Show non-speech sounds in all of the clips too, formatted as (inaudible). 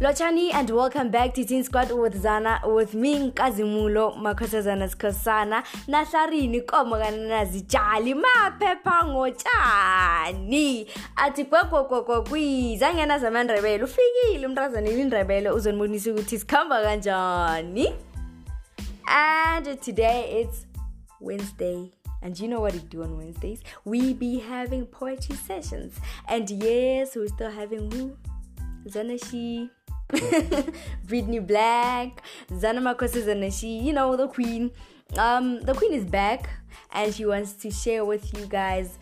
Lochani and welcome back to Teen Squad with Zana with me Nkazimulo Makhosazana Skosana Natlharini komo kanazijali maphepha ngotshani athi gwegwegwegwe kwiza ngena zamandrebele ufikile umntazana indrebele uzonibonisa ukuthi sikhamba kanjani and today it's Wednesday and you know what we do on Wednesdays? We be having poetry sessions. And yes, we're still having who? Zanashi, (laughs) Britney Black, Zana Makosa Zanashi, you know, the queen. Um, the queen is back and she wants to share with you guys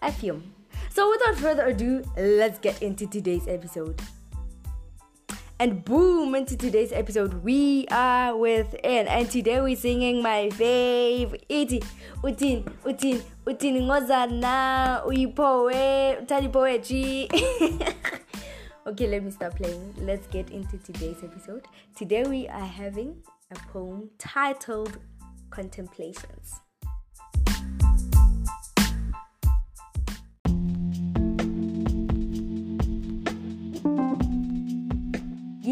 a film. So without further ado, let's get into today's episode. And boom, into today's episode, we are with. And today we're singing my fave. Iti, Utin, Utin, Utin Ngozana, Uyipoe, Tali Poetry. (laughs) okay, let me stop playing. Let's get into today's episode. Today we are having a poem titled Contemplations.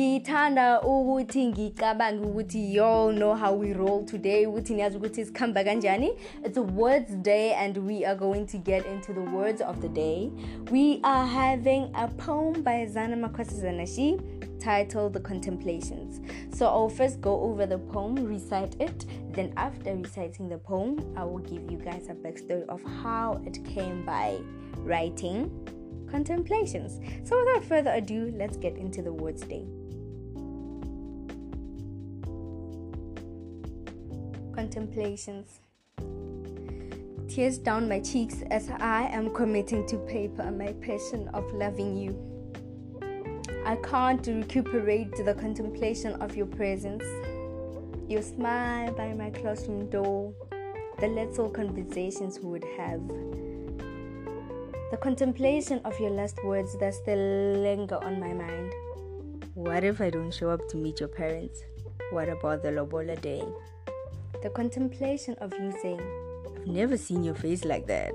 Ngithanda ukuthi ngicabange ukuthi y'all know how we roll today ukuthi niyazi ukuthi sikhamba kanjani. It's a words day and we are going to get into the words of the day. We are having a poem by zana makosi titled the contemplations. So i'll first go over the poem recite it. Then after reciting the poem i will give you guys a backstory of how it came by writing contemplations. So without further ado let's get into the words day contemplations. Tears down my cheeks as I am committing to paper my passion of loving you. I can't recuperate the contemplation of your presence. Your smile by my classroom door, the little conversations we would have. The contemplation of your last words that still linger on my mind. What if I don't show up to meet your parents? What about the Lobola day? The contemplation of you saying, I've never seen your face like that.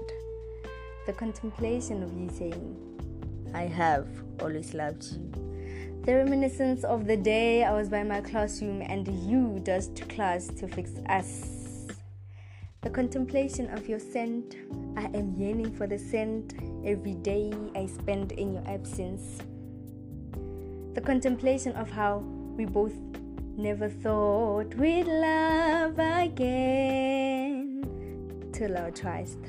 The contemplation of you saying, I have always loved you. The reminiscence of the day I was by my classroom and you dust class to fix us. The contemplation of your scent. I am yearning for the scent every day I spend in your absence. The contemplation of how we both Never thought we'd love again till our trust.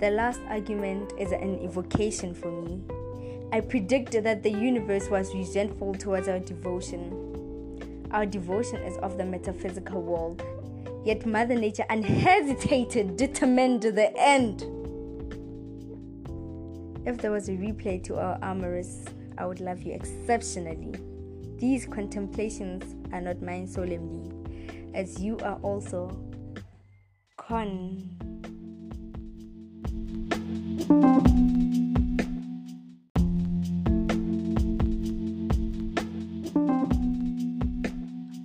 The last argument is an evocation for me. I predicted that the universe was resentful towards our devotion. Our devotion is of the metaphysical world. Yet Mother Nature unhesitated determined to the end. If there was a replay to our amorous, I would love you exceptionally. These contemplations are not mine solemnly, as you are also con.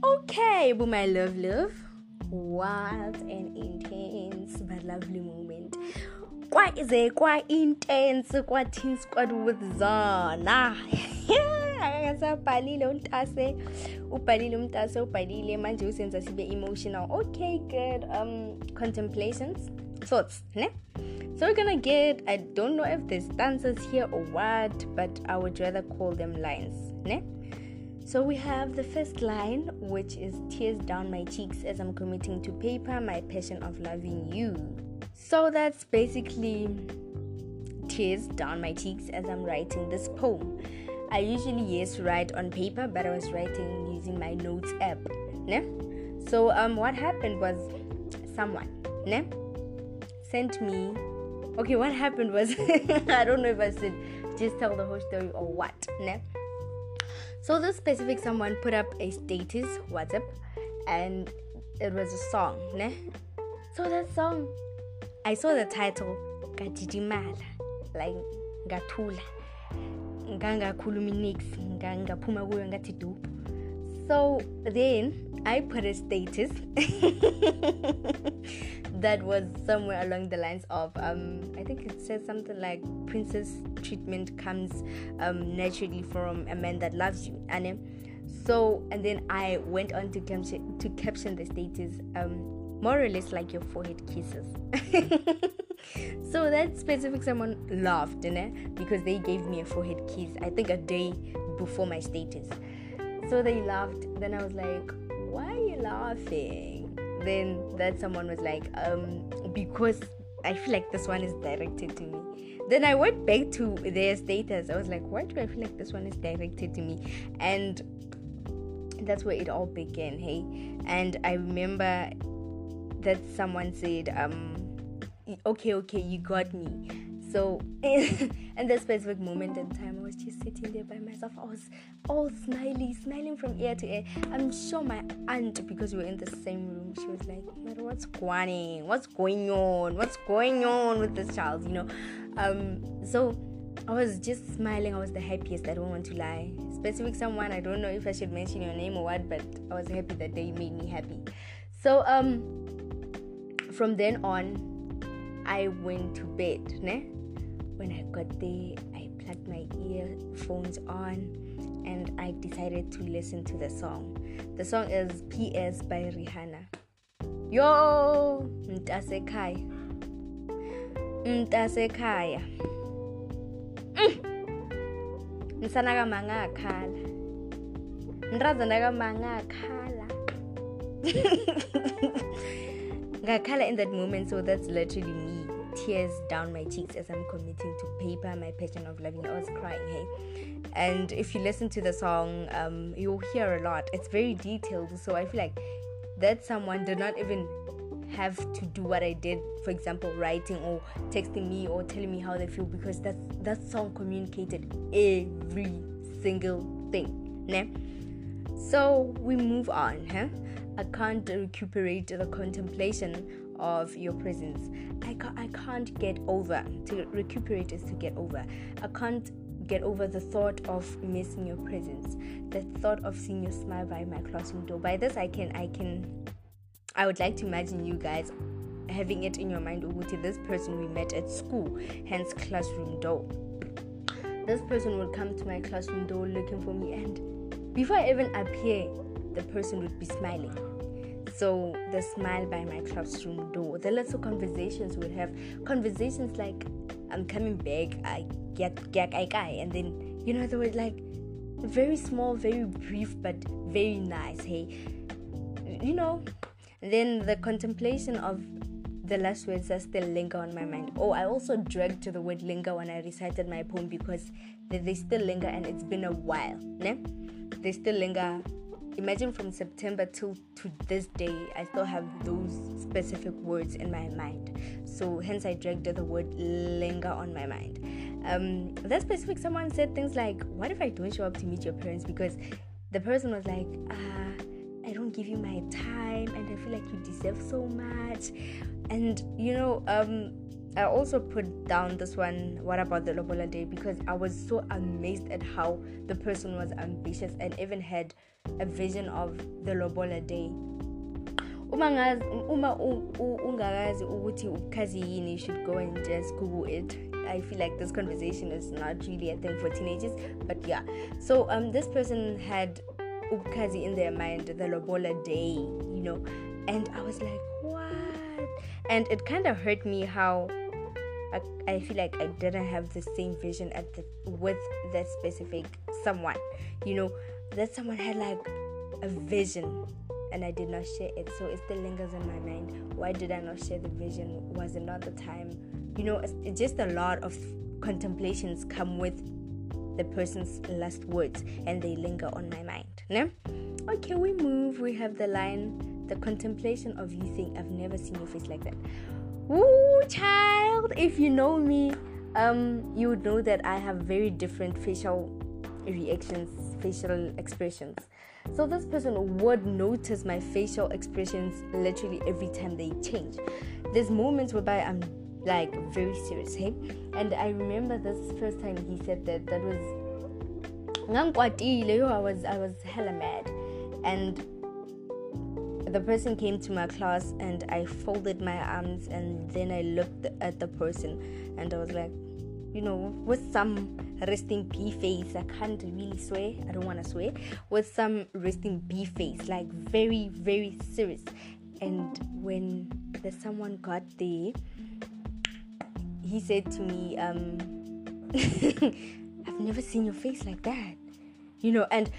Okay, but my love, love, wild and intense but lovely moment. Kwaize quite intense quite teen squad with Zana. (laughs) akakasabhalile untase ubhalile umntase ubhalile manje usenza sibe emotional. Okay good. Um contemplations thoughts ne? So we're gonna get i don't know if there's stanzas here or what but i would rather call them lines ne? So we have the first line which is tears down my cheeks as i'm committing to paper my passion of loving you. So that's basically tears down my cheeks as i'm writing this poem I usually yes write on paper, but I was writing using my notes app. Ne? So um what happened was someone ne sent me okay what happened was (laughs) I don't know if I should just tell the whole story or what ne? So this specific someone put up a status WhatsApp and it was a song ne? So that song I saw the title Gajijimala like Gatula ngangakhuluma inix ngaphuma kuyo ngathi dup So then I put a status (laughs) that was somewhere along the lines of um, I think it says something like princess treatment comes um, naturally from a man that loves you. And so and then I went on to caption to caption the status um, more or less like your forehead kisses. (laughs) so that specific someone laughed, you know, because they gave me a forehead kiss. I think a day before my status. So they laughed. Then I was like, "Why are you laughing?" Then that someone was like, "Um, because I feel like this one is directed to me." Then I went back to their status. I was like, "Why do I feel like this one is directed to me?" And that's where it all began. Hey, and I remember that someone said, "Um." Okay, okay, you got me. So, (laughs) in that specific moment in time, I was just sitting there by myself. I was all smiley, smiling from ear to ear. I'm sure my aunt, because we were in the same room, she was like, "What's going on? What's going on? What's going on with this child?" You know. Um, so I was just smiling. I was the happiest. I don't want to lie. Specific someone. I don't know if I should mention your name or what, but I was happy that they made me happy. So um, from then on, I went to bed. Ne? When I got there, I plugged my earphones on and I decided to listen to the song. The song is PS by Rihanna. Yo, Ntasekhaya. Ntasekhaya. Nsana mm. ka mangakhala. Nrazana ka (laughs) mangakhala. Ngakhala in that moment, so that's literally me tears down my cheeks as I'm committing to paper my passion of loving. I was crying, hey. And if you listen to the song, um, you'll hear a lot. It's very detailed, so I feel like that someone did not even have to do what I did, for example, writing or texting me or telling me how they feel because that that song communicated every single thing. Ne? So we move on, huh? I can't recuperate the contemplation of your presence. I, ca- I can't get over. To recuperate is to get over. I can't get over the thought of missing your presence, the thought of seeing your smile by my classroom door. By this, I can, I can, I would like to imagine you guys having it in your mind, oh, Uguti, this person we met at school, hence classroom door. This person would come to my classroom door looking for me, and before I even appear, the person would be smiling so the smile by my classroom door, the little conversations we'd have, conversations like I'm coming back, I get get I guy, and then you know they were like very small, very brief, but very nice. Hey, you know. Then the contemplation of the last words that still linger on my mind. Oh, I also dragged to the word linger when I recited my poem because they, they still linger and it's been a while. Ne? They still linger imagine from September till to this day, I still have those specific words in my mind. So hence I dragged the word linger on my mind. Um, that specific someone said things like, "What if I don't show up to meet your parents?" Because the person was like, "Ah, I don't give you my time, and I feel like you deserve so much." And you know, um, I also put down this one, what about the Lobola Day? Because I was so amazed at how the person was ambitious and even had a vision of the Lobola Day. uma ngazi uma ungakazi ukuthi you should go and just google it i feel like this conversation is not really a thing for teenagers but yeah so um this person had ubukazi in their mind the lobola day you know and i was like and it kind of hurt me how I, I feel like I didn't have the same vision at the with that specific someone. You know, that someone had like a vision and I did not share it. So it still lingers in my mind. Why did I not share the vision? Was it not the time? You know, it's, it's just a lot of contemplations come with the person's last words and they linger on my mind. No? Okay, we move. We have the line, the contemplation of you think I've never seen your face like that. Woo, child! If you know me, um, you would know that I have very different facial reactions, facial expressions. So this person would notice my facial expressions literally every time they change. There's moments whereby I'm like very serious, hey? And I remember this first time he said that that was I was I was hella mad and the person came to my class and I folded my arms and then I looked at the person and I was like, you know, with some resting B face, I can't really swear, I don't want to swear, with some resting B face, like very, very serious. And when the someone got there, he said to me, um, (laughs) I've never seen your face like that. You know, and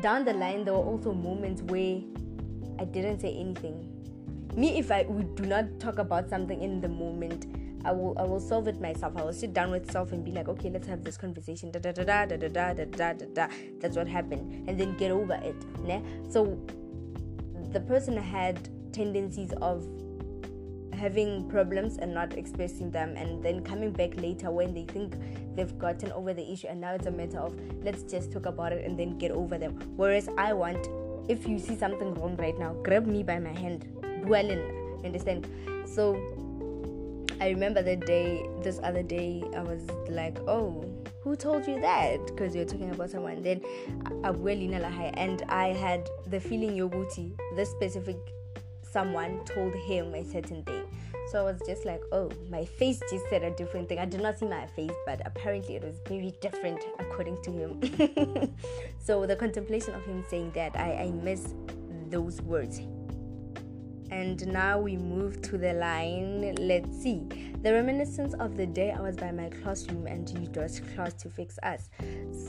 down the line, there were also moments where I didn't say anything. Me, if I we do not talk about something in the moment, I will I will solve it myself. I will sit down with self and be like, okay, let's have this conversation. Da da da da da da da da da da. That's what happened, and then get over it. Ne? So the person had tendencies of having problems and not expressing them and then coming back later when they think they've gotten over the issue and now it's a matter of let's just talk about it and then get over them whereas i want if you see something wrong right now grab me by my hand dwell in understand so i remember the day this other day i was like oh who told you that because you're talking about someone then Abuelin alahay. and i had the feeling yoguti this specific someone told him a certain thing. So I was just like, oh, my face just said a different thing. I did not see my face, but apparently it was very different according to him. (laughs) so the contemplation of him saying that, I, I miss those words. And now we move to the line. Let's see. The reminiscence of the day I was by my classroom and used class to fix us.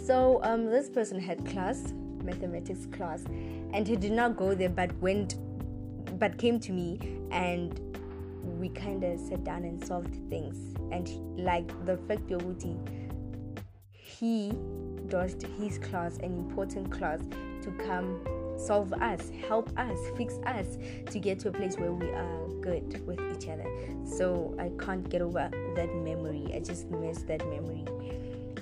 So um, this person had class, mathematics class, and he did not go there but went but came to me and we kind of sat down and solved things. And like the fact Yoguti he dodged his class an important class to come solve us help us fix us to get to a place where we are good with each other. So i can't get over that memory. I just miss that memory.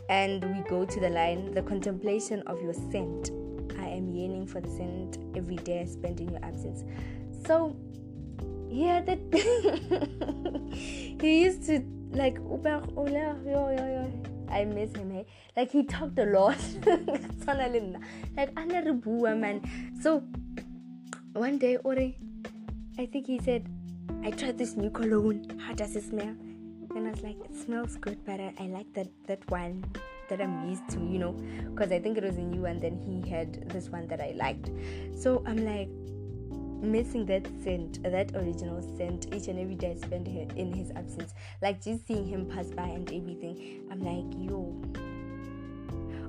And we go to the line the contemplation of your scent. I am yearning for the scent every day i spend in your absence. So yeah, that (laughs) he used to like I miss him. Hey? Like he talked a lot. (laughs) like another never man. So one day, Ori, I think he said, I tried this new cologne. How does it smell? And I was like, it smells good, but I, I like that that one that I'm used to, you know, because I think it was a new one. Then he had this one that I liked. So I'm like, missing that scent, that original scent, each and every day I spend in his absence. Like just seeing him pass by and everything, I'm like, yo.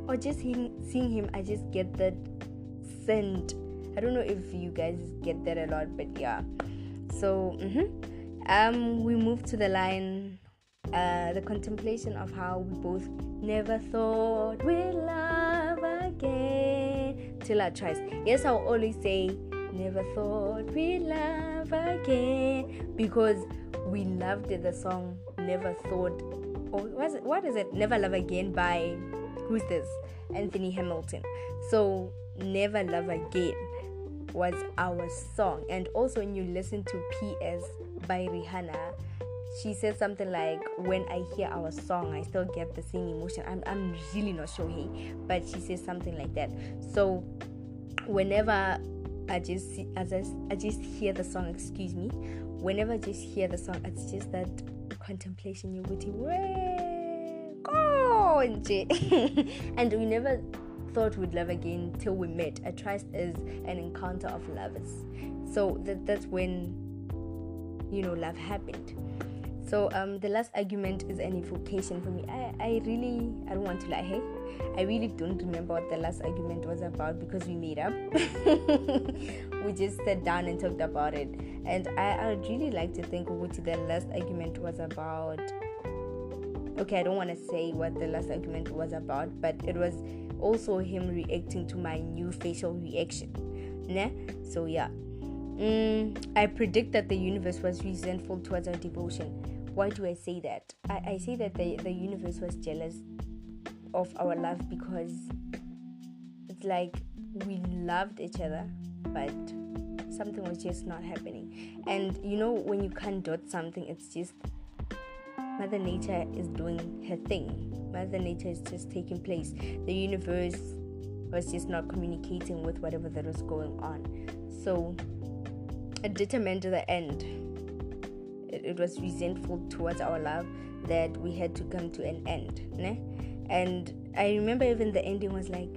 Or just him, seeing him, I just get that scent. I don't know if you guys get that a lot, but yeah. So, mm-hmm. um, we move to the line, uh, the contemplation of how we both never thought we'd love again till I tries. Yes, I'll always say Never thought we'd love again because we loved the song Never Thought. Or was it, what is it? Never Love Again by who's this? Anthony Hamilton. So Never Love Again was our song. And also when you listen to PS by Rihanna, she says something like when i hear our song i still get the same emotion i'm, I'm really not sure hey but she says something like that so whenever I just as I, I just hear the song. Excuse me. Whenever I just hear the song, it's just that contemplation. You're waiting, (laughs) and we never thought we'd love again till we met. A trust is an encounter of lovers. So that, that's when you know love happened. So um, the last argument is an evocation for me. I, I really I don't want to lie. Hey, I really don't remember what the last argument was about because we made up. (laughs) we just sat down and talked about it, and I I would really like to think what the last argument was about. Okay, I don't want to say what the last argument was about, but it was also him reacting to my new facial reaction. Nah? So yeah. Mm, I predict that the universe was resentful towards our devotion why do I say that? I, I say that the, the universe was jealous of our love because it's like we loved each other, but something was just not happening. And you know, when you can't dot something, it's just Mother Nature is doing her thing. Mother Nature is just taking place. The universe was just not communicating with whatever that was going on. So it determined the end. It, it was resentful towards our love that we had to come to an end. Ne? And I remember even the ending was like,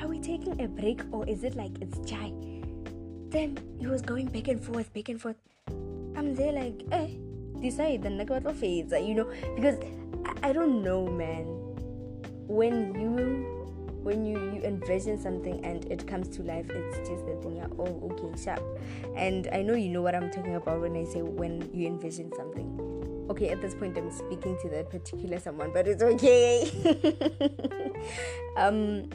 Are we taking a break or is it like it's chai? Then he was going back and forth, back and forth. I'm there like, eh, decide the next what fades, you know, because I, I don't know, man. When you when you, you envision something and it comes to life, it's just the thing, yeah, oh, okay, sharp. And I know you know what I'm talking about when I say when you envision something. Okay, at this point, I'm speaking to that particular someone, but it's okay. (laughs) um,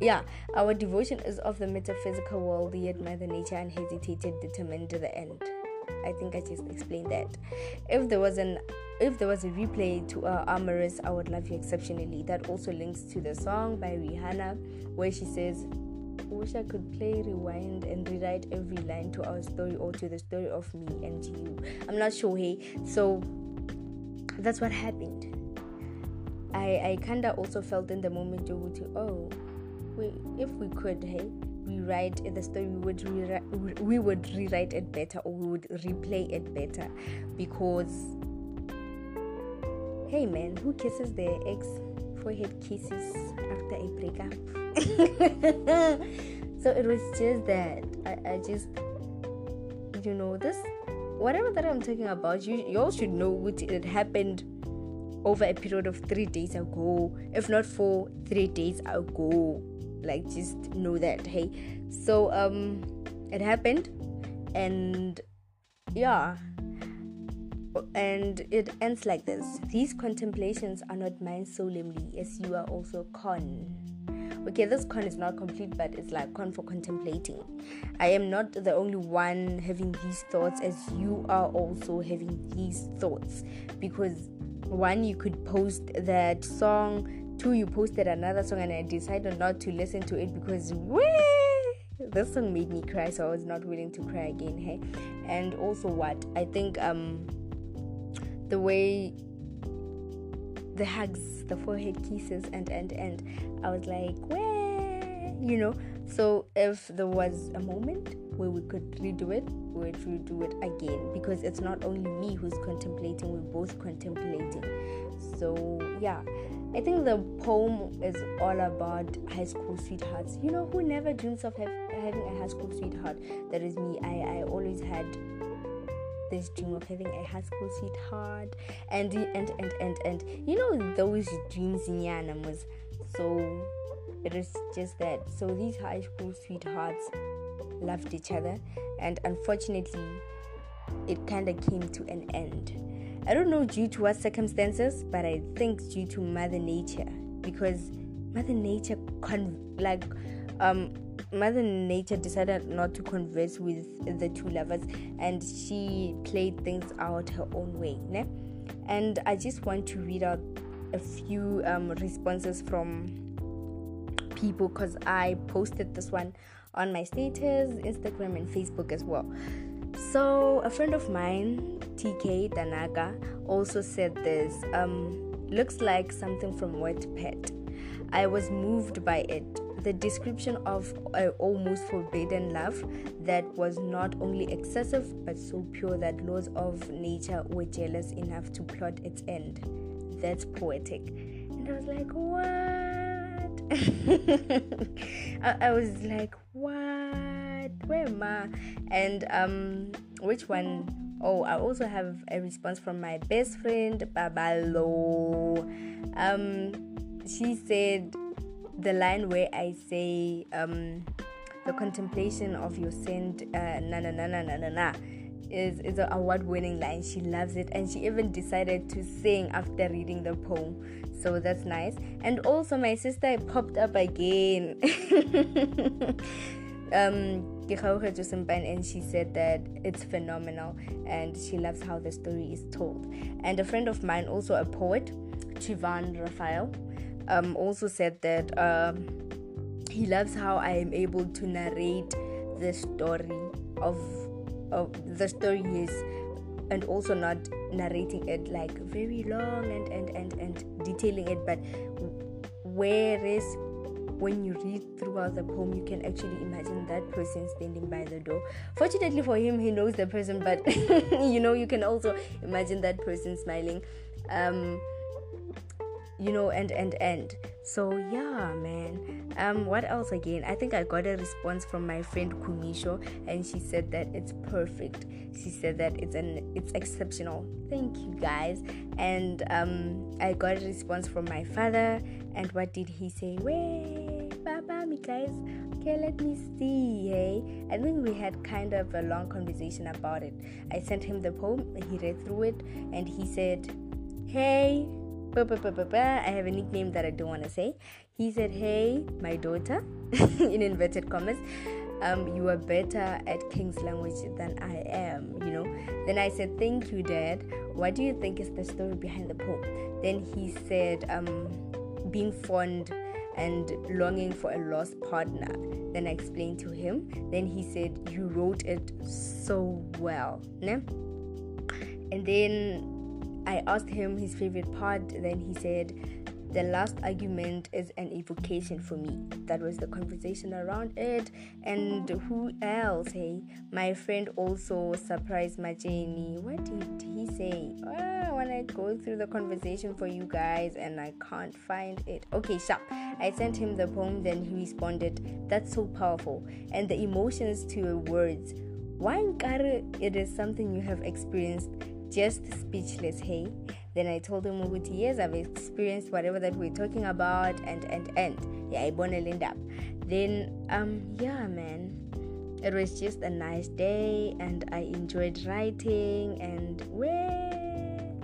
yeah, our devotion is of the metaphysical world, yet Mother Nature unhesitated determined to the end. I think I just explained that. If there was an if there was a replay to uh, Amorous, I would love you exceptionally. That also links to the song by Rihanna, where she says, Wish I could play, rewind, and rewrite every line to our story or to the story of me and you. I'm not sure, hey. So that's what happened. I I kinda also felt in the moment, to oh, we, if we could, hey, rewrite the story, we would rewrite, we would rewrite it better or we would replay it better because hey man, who kisses their ex forehead kisses after a breakup? (laughs) so it was just that I, I just you know this whatever that I'm talking about, you, you all should know what it happened over a period of three days ago, if not four, three days ago. Like just know that, hey. So um it happened and yeah and it ends like this. These contemplations are not mine solemnly as you are also con. Okay this con is not complete but it's like con for contemplating. I am not the only one having these thoughts as you are also having these thoughts. Because one you could post that song two you posted another song and i decided not to listen to it because this song made me cry so i was not willing to cry again hey? And also what? I think um the way the hugs the forehead kisses and and and i was like where you know so if there was a moment where we could redo it we would redo it again because it's not only me who's contemplating we're both contemplating so yeah I think the poem is all about high school sweethearts. You know, who never dreams of have, having a high school sweetheart? That is me. I, I always had this dream of having a high school sweetheart, and and and and and you know those dreams in animals. So it is just that. So these high school sweethearts loved each other, and unfortunately, it kind of came to an end I don't know due to what circumstances, but I think due to Mother Nature because Mother Nature con- like um Mother Nature decided not to converse with the two lovers and she played things out her own way. Ne? And I just want to read out a few um, responses from people because I posted this one on my status, Instagram, and Facebook as well. So, a friend of mine, TK Tanaka, also said this um, looks like something from Wattpad. I was moved by it. The description of an almost forbidden love that was not only excessive but so pure that laws of nature were jealous enough to plot its end. That's poetic. And I was like, what? (laughs) I, I was like, what? where am I? And um, which one? Oh, I also have a response from my best friend Babalo. Um, she said the line where I say um, the contemplation of your sin, uh, na na na na na na is, is an award winning line. She loves it and she even decided to sing after reading the poem. So that's nice. And also, my sister popped up again. (laughs) um, and she said that it's phenomenal and she loves how the story is told. And a friend of mine, also a poet, Chivan Raphael, um, also said that um, he loves how I am able to narrate the story of, of the story is and also not narrating it like very long and and and, and detailing it but whereas when you read throughout the poem, you can actually imagine that person standing by the door. Fortunately for him, he knows the person, but (laughs) you know, you can also imagine that person smiling. Um, you know and and and. So yeah man. Um what else again? I think i got a response from my friend kumisho and she said that it's perfect. She said that it's an it's exceptional. Thank you guys. And um i got a response from my father and what did he say? Way baba me guys okay let me see hey. I think we had kind of a long conversation about it. I sent him the poem he read through it and he said hey I have a nickname that I don't want to say. He said, Hey, my daughter, (laughs) in inverted commas, um, you are better at King's language than I am, you know. Then I said, Thank you, Dad. What do you think is the story behind the poem? Then he said, um, Being fond and longing for a lost partner. Then I explained to him. Then he said, You wrote it so well. Ne? And then I asked him his favorite part, then he said, The last argument is an evocation for me. That was the conversation around it. And who else? Hey, my friend also surprised my Majeni. What did he say? Oh, I want to go through the conversation for you guys and I can't find it. Okay, sharp. I sent him the poem, then he responded, That's so powerful. And the emotions to your words. Why it is something you have experienced just speechless hey? Then i told him ukuthi yes i've experienced whatever that we're talking about and and and. Yeah i wanna end up then um yeah man. It was just a nice day and i enjoyed writing and well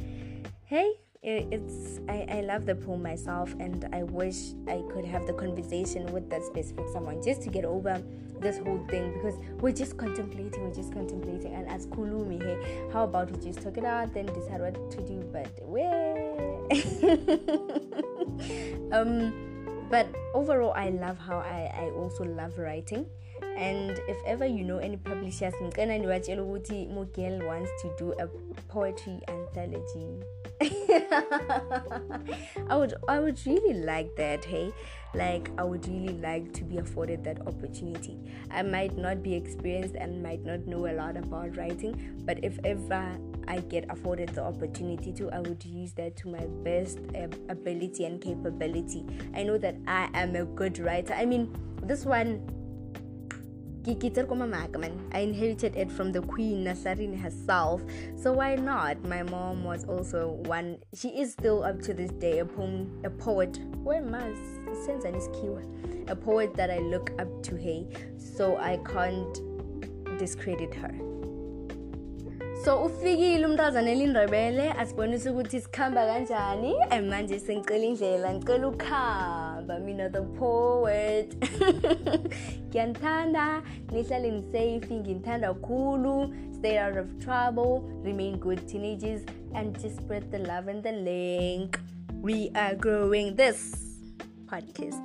hey it's I, I love the poem myself and i wish i could have the conversation with that specific someone just to get over this whole thing because we're just contemplating we're just contemplating. And as kulumi hey how about we just talk it out then decide what to do but where? (laughs) Um but overall i love how i i also love writing and if ever you know any publishers ngicela ndiwatshela ukuthi mogel wants to do a poetry anthology (laughs) I would I would really like that, hey. Like I would really like to be afforded that opportunity. I might not be experienced and might not know a lot about writing, but if ever I get afforded the opportunity to, I would use that to my best ability and capability. I know that I am a good writer. I mean, this one I inherited it from the Queen Natlharini herself. So why not? My mom was also one. She is still up to this day a poem, a poet. Where mas sense and keyword, a poet that I look up to. Hey, so I can't discredit her. So ufikile umntazana elindebele asibonisa ukuthi sikhamba kanjani? And manje sengicela indlela ngicela ukuhamba mina the poet (laughs) ngiyanithanda nihlale nisafe nginithanda kakhulu stay out of trouble remain good teenagers and just spread the love and the link. We are growing this podcast